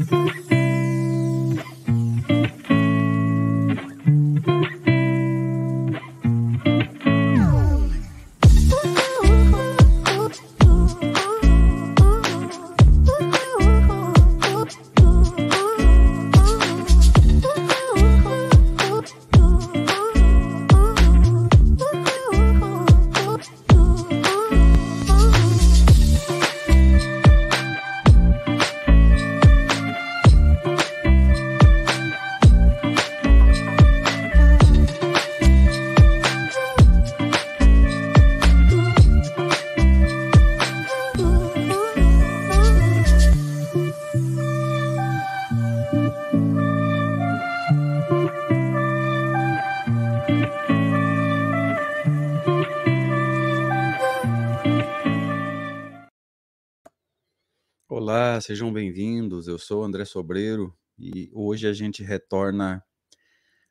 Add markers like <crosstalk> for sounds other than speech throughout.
Mm-hmm. <laughs> Olá, sejam bem-vindos. Eu sou André Sobreiro e hoje a gente retorna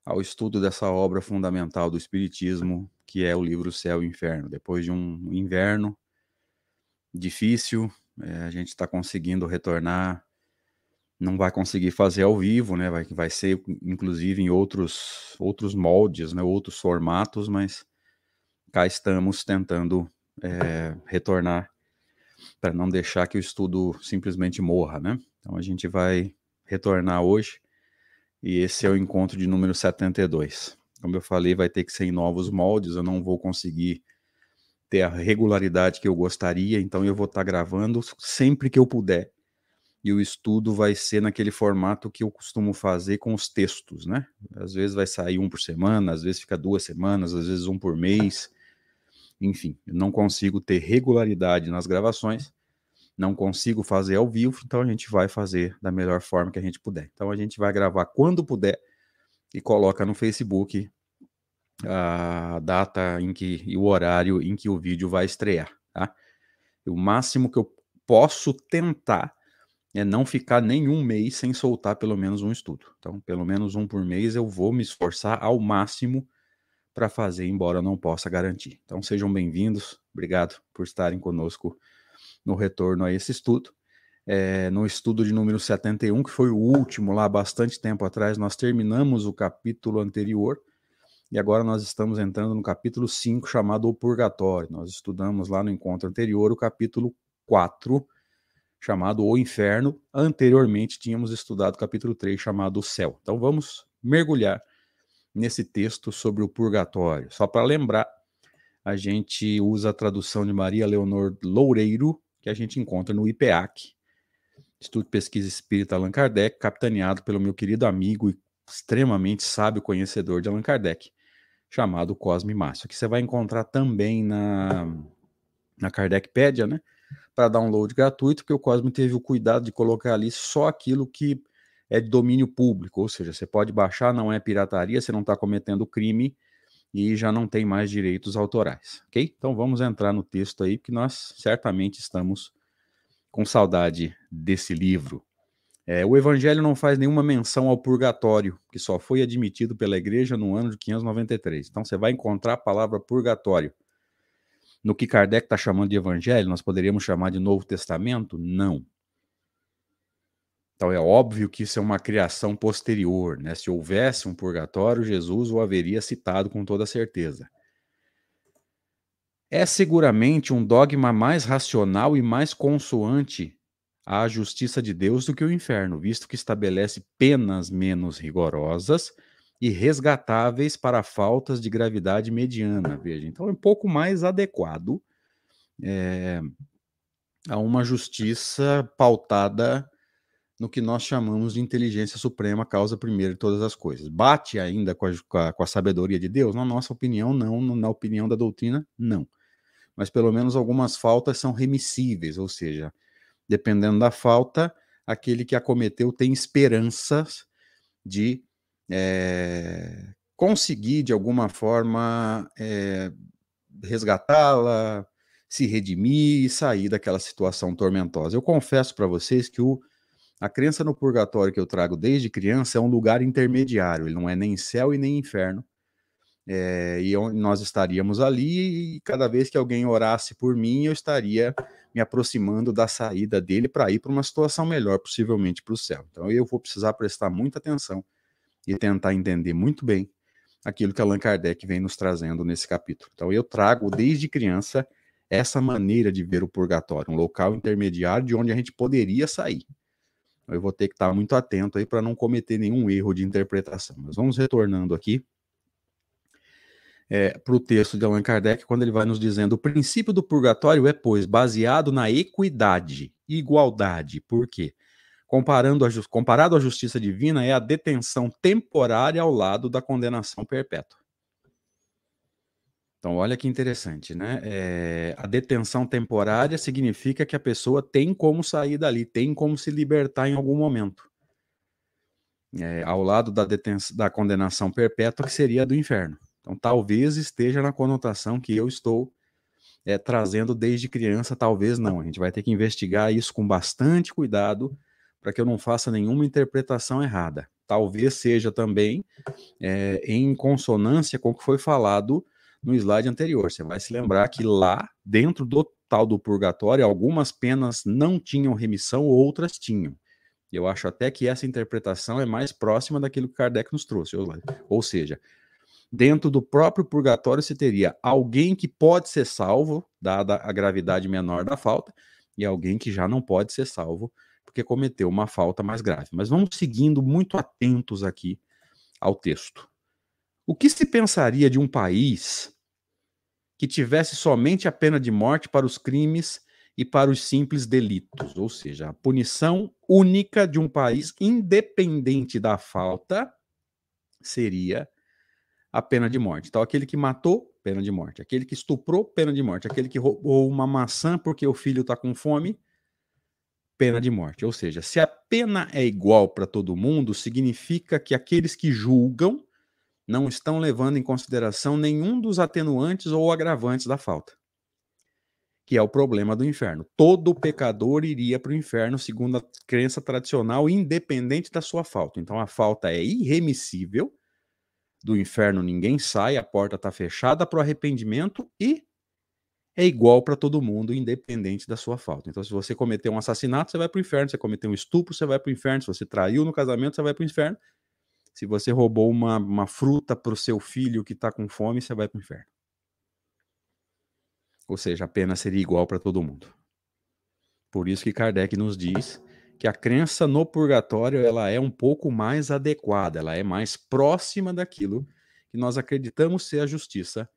ao estudo dessa obra fundamental do Espiritismo, que é o livro Céu e Inferno. Depois de um inverno difícil, é, a gente está conseguindo retornar. Não vai conseguir fazer ao vivo, né? Vai, vai ser inclusive em outros, outros moldes, né? outros formatos, mas cá estamos tentando é, retornar para não deixar que o estudo simplesmente morra, né? Então a gente vai retornar hoje e esse é o encontro de número 72. Como eu falei, vai ter que ser em novos moldes, eu não vou conseguir ter a regularidade que eu gostaria, então eu vou estar tá gravando sempre que eu puder. E o estudo vai ser naquele formato que eu costumo fazer com os textos, né? Às vezes vai sair um por semana, às vezes fica duas semanas, às vezes um por mês enfim, não consigo ter regularidade nas gravações, não consigo fazer ao vivo, então a gente vai fazer da melhor forma que a gente puder. Então a gente vai gravar quando puder e coloca no Facebook a data em que e o horário em que o vídeo vai estrear, tá? O máximo que eu posso tentar é não ficar nenhum mês sem soltar pelo menos um estudo. Então, pelo menos um por mês eu vou me esforçar ao máximo para fazer, embora eu não possa garantir. Então sejam bem-vindos, obrigado por estarem conosco no retorno a esse estudo. É, no estudo de número 71, que foi o último lá bastante tempo atrás, nós terminamos o capítulo anterior e agora nós estamos entrando no capítulo 5, chamado O Purgatório. Nós estudamos lá no encontro anterior o capítulo 4, chamado O Inferno. Anteriormente tínhamos estudado o capítulo 3, chamado O Céu. Então vamos mergulhar nesse texto sobre o purgatório. Só para lembrar, a gente usa a tradução de Maria Leonor Loureiro, que a gente encontra no IPEAC, Instituto de Pesquisa Espírita Allan Kardec, capitaneado pelo meu querido amigo e extremamente sábio conhecedor de Allan Kardec, chamado Cosme Márcio, que você vai encontrar também na, na Kardecpédia, né? Para download gratuito, porque o Cosme teve o cuidado de colocar ali só aquilo que é de domínio público, ou seja, você pode baixar, não é pirataria, você não está cometendo crime e já não tem mais direitos autorais, ok? Então vamos entrar no texto aí, que nós certamente estamos com saudade desse livro. É, o Evangelho não faz nenhuma menção ao purgatório, que só foi admitido pela Igreja no ano de 593. Então você vai encontrar a palavra purgatório. No que Kardec está chamando de Evangelho, nós poderíamos chamar de Novo Testamento? Não. Então é óbvio que isso é uma criação posterior, né? Se houvesse um purgatório, Jesus o haveria citado com toda certeza. É seguramente um dogma mais racional e mais consoante à justiça de Deus do que o inferno, visto que estabelece penas menos rigorosas e resgatáveis para faltas de gravidade mediana. Veja, então é um pouco mais adequado é, a uma justiça pautada no que nós chamamos de inteligência suprema, causa primeira de todas as coisas. Bate ainda com a, com a, sabedoria de Deus? Na nossa opinião, não. Na opinião da doutrina, não. Mas pelo menos algumas faltas são remissíveis, ou seja, dependendo da falta, aquele que a cometeu tem esperanças de é, conseguir, de alguma forma, é, resgatá-la, se redimir e sair daquela situação tormentosa. Eu confesso para vocês que o a crença no purgatório que eu trago desde criança é um lugar intermediário, ele não é nem céu e nem inferno. é, e nós estaríamos ali, e cada vez que alguém orasse por mim, eu estaria me aproximando da saída dele para ir para uma situação melhor, possivelmente para o céu. Então eu vou precisar prestar muita atenção e tentar entender muito bem aquilo que Allan Kardec vem nos trazendo nesse capítulo. Então eu trago desde criança essa maneira de ver o purgatório, um local intermediário de onde a gente poderia sair. Eu vou ter que estar muito atento aí para não cometer nenhum erro de interpretação. Mas vamos retornando aqui é, para o texto de Allan Kardec, quando ele vai nos dizendo: o princípio do purgatório é, pois, baseado na equidade, igualdade. Por quê? Comparando a, comparado à justiça divina, é a detenção temporária ao lado da condenação perpétua. Então, olha que interessante, né? É, a detenção temporária significa que a pessoa tem como sair dali, tem como se libertar em algum momento. É, ao lado da, da condenação perpétua, que seria do inferno. Então, talvez esteja na conotação que eu estou é, trazendo desde criança, talvez não. A gente vai ter que investigar isso com bastante cuidado para que eu não faça nenhuma interpretação errada. Talvez seja também em consonância com o que foi falado no slide anterior. Você vai se lembrar que lá, dentro do tal do purgatório, algumas penas não tinham remissão, outras tinham. Eu acho até que essa interpretação é mais próxima daquilo que Kardec nos trouxe. Ou seja, dentro do próprio purgatório se teria alguém que pode ser salvo, dada a gravidade menor da falta, e alguém que já não pode ser salvo porque cometeu uma falta mais grave. Mas vamos seguindo muito atentos aqui ao texto. O que se pensaria de um país que tivesse somente a pena de morte para os crimes e para os simples delitos, ou seja, a punição única de um país independente da falta seria a pena de morte. Então, aquele que matou, pena de morte. Aquele que estuprou, pena de morte. Aquele que roubou uma maçã porque o filho está com fome, pena de morte. Ou seja, se a pena é igual para todo mundo, significa que aqueles que julgam não estão levando em consideração nenhum dos atenuantes ou agravantes da falta, que é o problema do inferno. Todo pecador iria para o inferno, segundo a crença tradicional, independente da sua falta. Então a falta é irremissível, do inferno ninguém sai, a porta está fechada para o arrependimento e é igual para todo mundo, independente da sua falta. Então, se você cometeu um assassinato, você vai para o inferno. Se você cometeu um estupro, você vai para o inferno. Se você traiu no casamento, você vai para o inferno. Se você roubou uma, uma fruta para o seu filho que está com fome, você vai para o inferno. Ou seja, a pena seria igual para todo mundo. Por isso que Kardec nos diz que a crença no purgatório ela é um pouco mais adequada, ela é mais próxima daquilo que nós acreditamos ser a justiça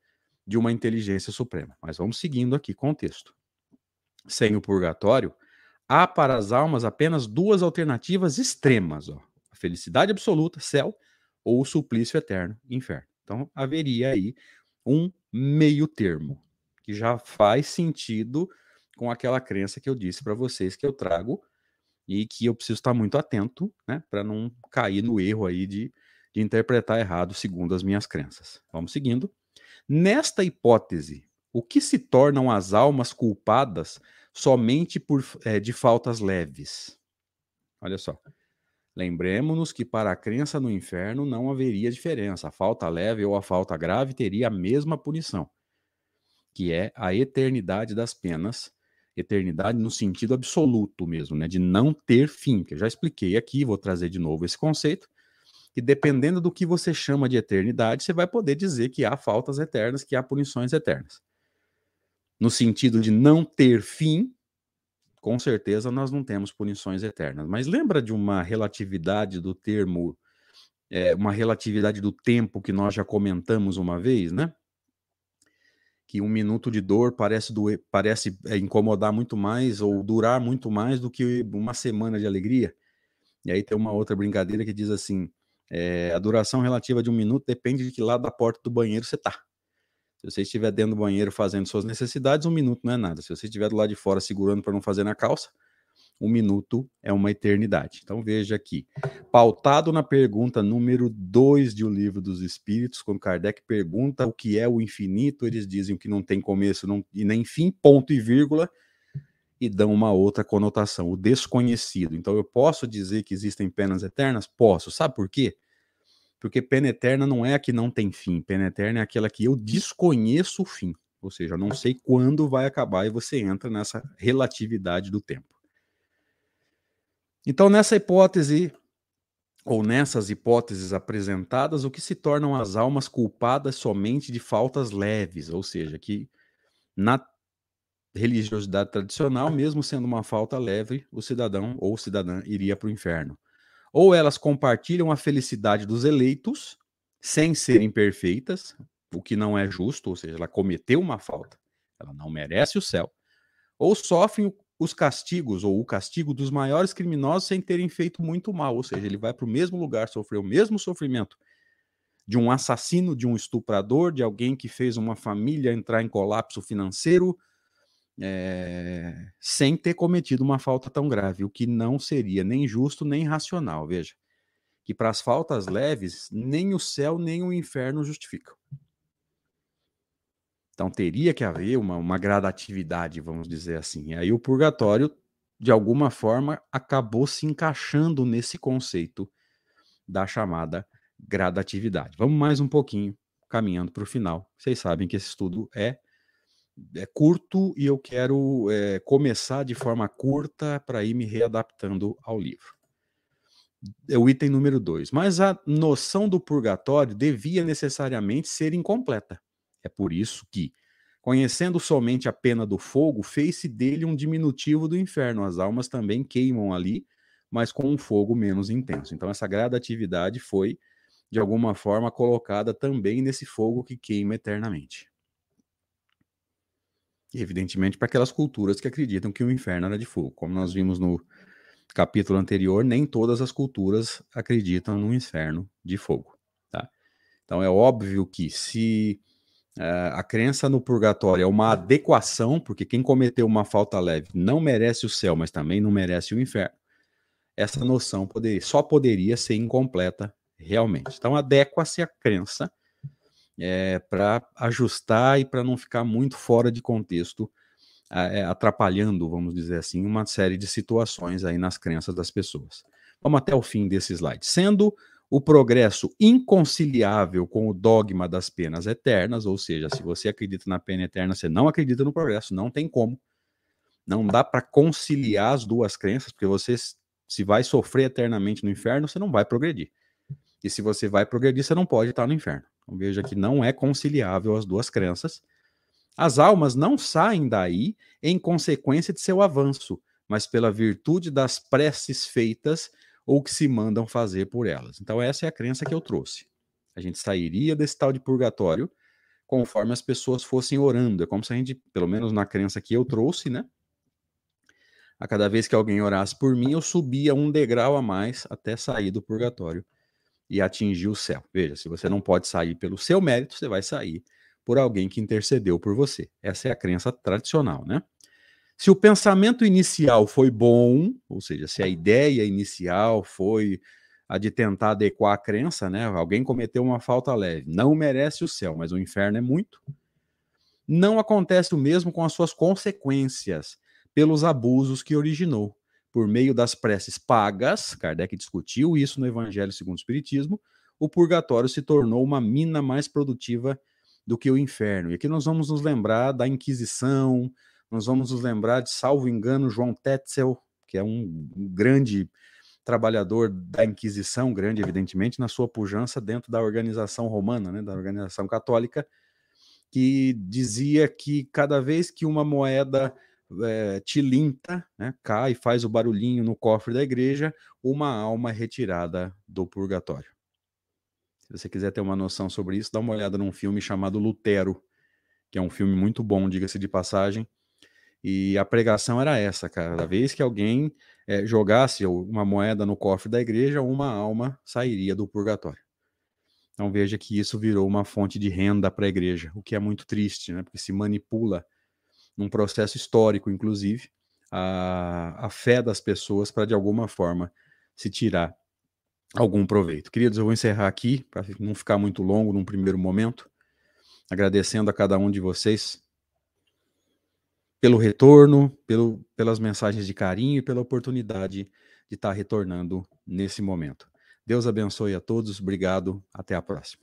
de uma inteligência suprema. Mas vamos seguindo aqui contexto. Sem o purgatório, há para as almas apenas duas alternativas extremas, ó felicidade absoluta, céu, ou suplício eterno, inferno. Então haveria aí um meio termo, que já faz sentido com aquela crença que eu disse para vocês que eu trago e que eu preciso estar muito atento, né, para não cair no erro aí de, de interpretar errado segundo as minhas crenças. Vamos seguindo. Nesta hipótese, o que se tornam as almas culpadas somente por é, de faltas leves? Olha só. Lembremos-nos que para a crença no inferno não haveria diferença. A falta leve ou a falta grave teria a mesma punição, que é a eternidade das penas. Eternidade no sentido absoluto mesmo, né? De não ter fim, que eu já expliquei aqui, vou trazer de novo esse conceito. E dependendo do que você chama de eternidade, você vai poder dizer que há faltas eternas, que há punições eternas. No sentido de não ter fim, com certeza nós não temos punições eternas. Mas lembra de uma relatividade do termo, é, uma relatividade do tempo que nós já comentamos uma vez, né? Que um minuto de dor parece, doer, parece é, incomodar muito mais ou durar muito mais do que uma semana de alegria. E aí tem uma outra brincadeira que diz assim: é, a duração relativa de um minuto depende de que lado da porta do banheiro você está. Se você estiver dentro do banheiro fazendo suas necessidades, um minuto não é nada. Se você estiver do lado de fora segurando para não fazer na calça, um minuto é uma eternidade. Então veja aqui, pautado na pergunta número 2 de O Livro dos Espíritos, quando Kardec pergunta o que é o infinito, eles dizem que não tem começo não, e nem fim, ponto e vírgula, e dão uma outra conotação, o desconhecido. Então eu posso dizer que existem penas eternas? Posso. Sabe por quê? Porque pena eterna não é a que não tem fim, pena eterna é aquela que eu desconheço o fim, ou seja, eu não sei quando vai acabar e você entra nessa relatividade do tempo. Então, nessa hipótese, ou nessas hipóteses apresentadas, o que se tornam as almas culpadas somente de faltas leves, ou seja, que na religiosidade tradicional, mesmo sendo uma falta leve, o cidadão ou cidadã iria para o inferno. Ou elas compartilham a felicidade dos eleitos, sem serem perfeitas, o que não é justo, ou seja, ela cometeu uma falta, ela não merece o céu, ou sofrem os castigos, ou o castigo dos maiores criminosos sem terem feito muito mal, ou seja, ele vai para o mesmo lugar, sofrer o mesmo sofrimento de um assassino, de um estuprador, de alguém que fez uma família entrar em colapso financeiro, é, sem ter cometido uma falta tão grave, o que não seria nem justo nem racional. Veja, que para as faltas leves, nem o céu nem o inferno justificam. Então teria que haver uma, uma gradatividade, vamos dizer assim. E aí o purgatório, de alguma forma, acabou se encaixando nesse conceito da chamada gradatividade. Vamos mais um pouquinho, caminhando para o final. Vocês sabem que esse estudo é é curto e eu quero é, começar de forma curta para ir me readaptando ao livro. É o item número dois. Mas a noção do purgatório devia necessariamente ser incompleta. É por isso que, conhecendo somente a pena do fogo, fez-se dele um diminutivo do inferno. As almas também queimam ali, mas com um fogo menos intenso. Então, essa gradatividade foi, de alguma forma, colocada também nesse fogo que queima eternamente. E, evidentemente, para aquelas culturas que acreditam que o inferno era de fogo. Como nós vimos no capítulo anterior, nem todas as culturas acreditam no inferno de fogo. Tá? Então, é óbvio que se uh, a crença no purgatório é uma adequação, porque quem cometeu uma falta leve não merece o céu, mas também não merece o inferno, essa noção só poderia ser incompleta realmente. Então, adequa-se a crença é, para ajustar e para não ficar muito fora de contexto, é, atrapalhando, vamos dizer assim, uma série de situações aí nas crenças das pessoas. Vamos até o fim desse slide. Sendo o progresso inconciliável com o dogma das penas eternas, ou seja, se você acredita na pena eterna, você não acredita no progresso, não tem como. Não dá para conciliar as duas crenças, porque você, se vai sofrer eternamente no inferno, você não vai progredir. E se você vai progredir, você não pode estar no inferno. Então, veja que não é conciliável as duas crenças. As almas não saem daí em consequência de seu avanço, mas pela virtude das preces feitas ou que se mandam fazer por elas. Então, essa é a crença que eu trouxe. A gente sairia desse tal de purgatório conforme as pessoas fossem orando. É como se a gente, pelo menos na crença que eu trouxe, né? A cada vez que alguém orasse por mim, eu subia um degrau a mais até sair do purgatório e atingir o céu. Veja, se você não pode sair pelo seu mérito, você vai sair por alguém que intercedeu por você. Essa é a crença tradicional, né? Se o pensamento inicial foi bom, ou seja, se a ideia inicial foi a de tentar adequar a crença, né? Alguém cometeu uma falta leve, não merece o céu, mas o inferno é muito. Não acontece o mesmo com as suas consequências pelos abusos que originou por meio das preces pagas, Kardec discutiu isso no Evangelho segundo o Espiritismo, o purgatório se tornou uma mina mais produtiva do que o inferno. E aqui nós vamos nos lembrar da Inquisição, nós vamos nos lembrar de, salvo engano, João Tetzel, que é um, grande trabalhador da Inquisição, grande, evidentemente, na sua pujança dentro da organização romana, né, da organização católica, que dizia que cada vez que uma moeda é, tilinta, né, cai e faz o barulhinho no cofre da igreja, uma alma retirada do purgatório. Se você quiser ter uma noção sobre isso, dá uma olhada num filme chamado Lutero, que é um filme muito bom, diga-se de passagem. E a pregação era essa, cada vez que alguém é, jogasse uma moeda no cofre da igreja, uma alma sairia do purgatório. Então veja que isso virou uma fonte de renda para a igreja, o que é muito triste, né? porque se manipula num processo histórico, inclusive, a, a fé das pessoas para, de alguma forma, se tirar algum proveito. Queridos, eu vou encerrar aqui, para não ficar muito longo num primeiro momento, agradecendo a cada um de vocês pelo retorno, pelo, pelas mensagens de carinho e pela oportunidade de estar retornando nesse momento. Deus abençoe a todos, obrigado, até a próxima.